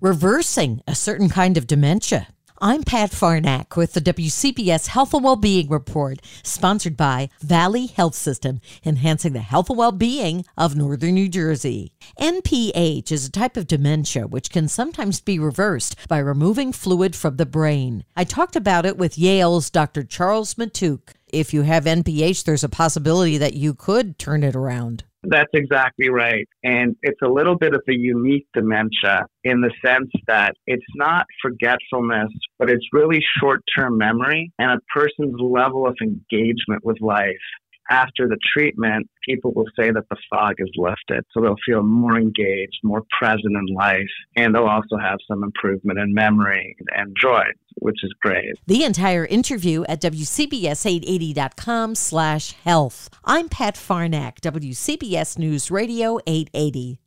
reversing a certain kind of dementia. I'm Pat Farnack with the WCBS Health and Wellbeing Report, sponsored by Valley Health System, enhancing the health and well-being of Northern New Jersey. NPH is a type of dementia which can sometimes be reversed by removing fluid from the brain. I talked about it with Yale's Dr. Charles Matouk. If you have NPH, there's a possibility that you could turn it around. That's exactly right. And it's a little bit of a unique dementia in the sense that it's not forgetfulness, but it's really short term memory and a person's level of engagement with life after the treatment, people will say that the fog is lifted. So they'll feel more engaged, more present in life, and they'll also have some improvement in memory and joy, which is great. The entire interview at WCBS880.com slash health. I'm Pat Farnack, WCBS News Radio 880.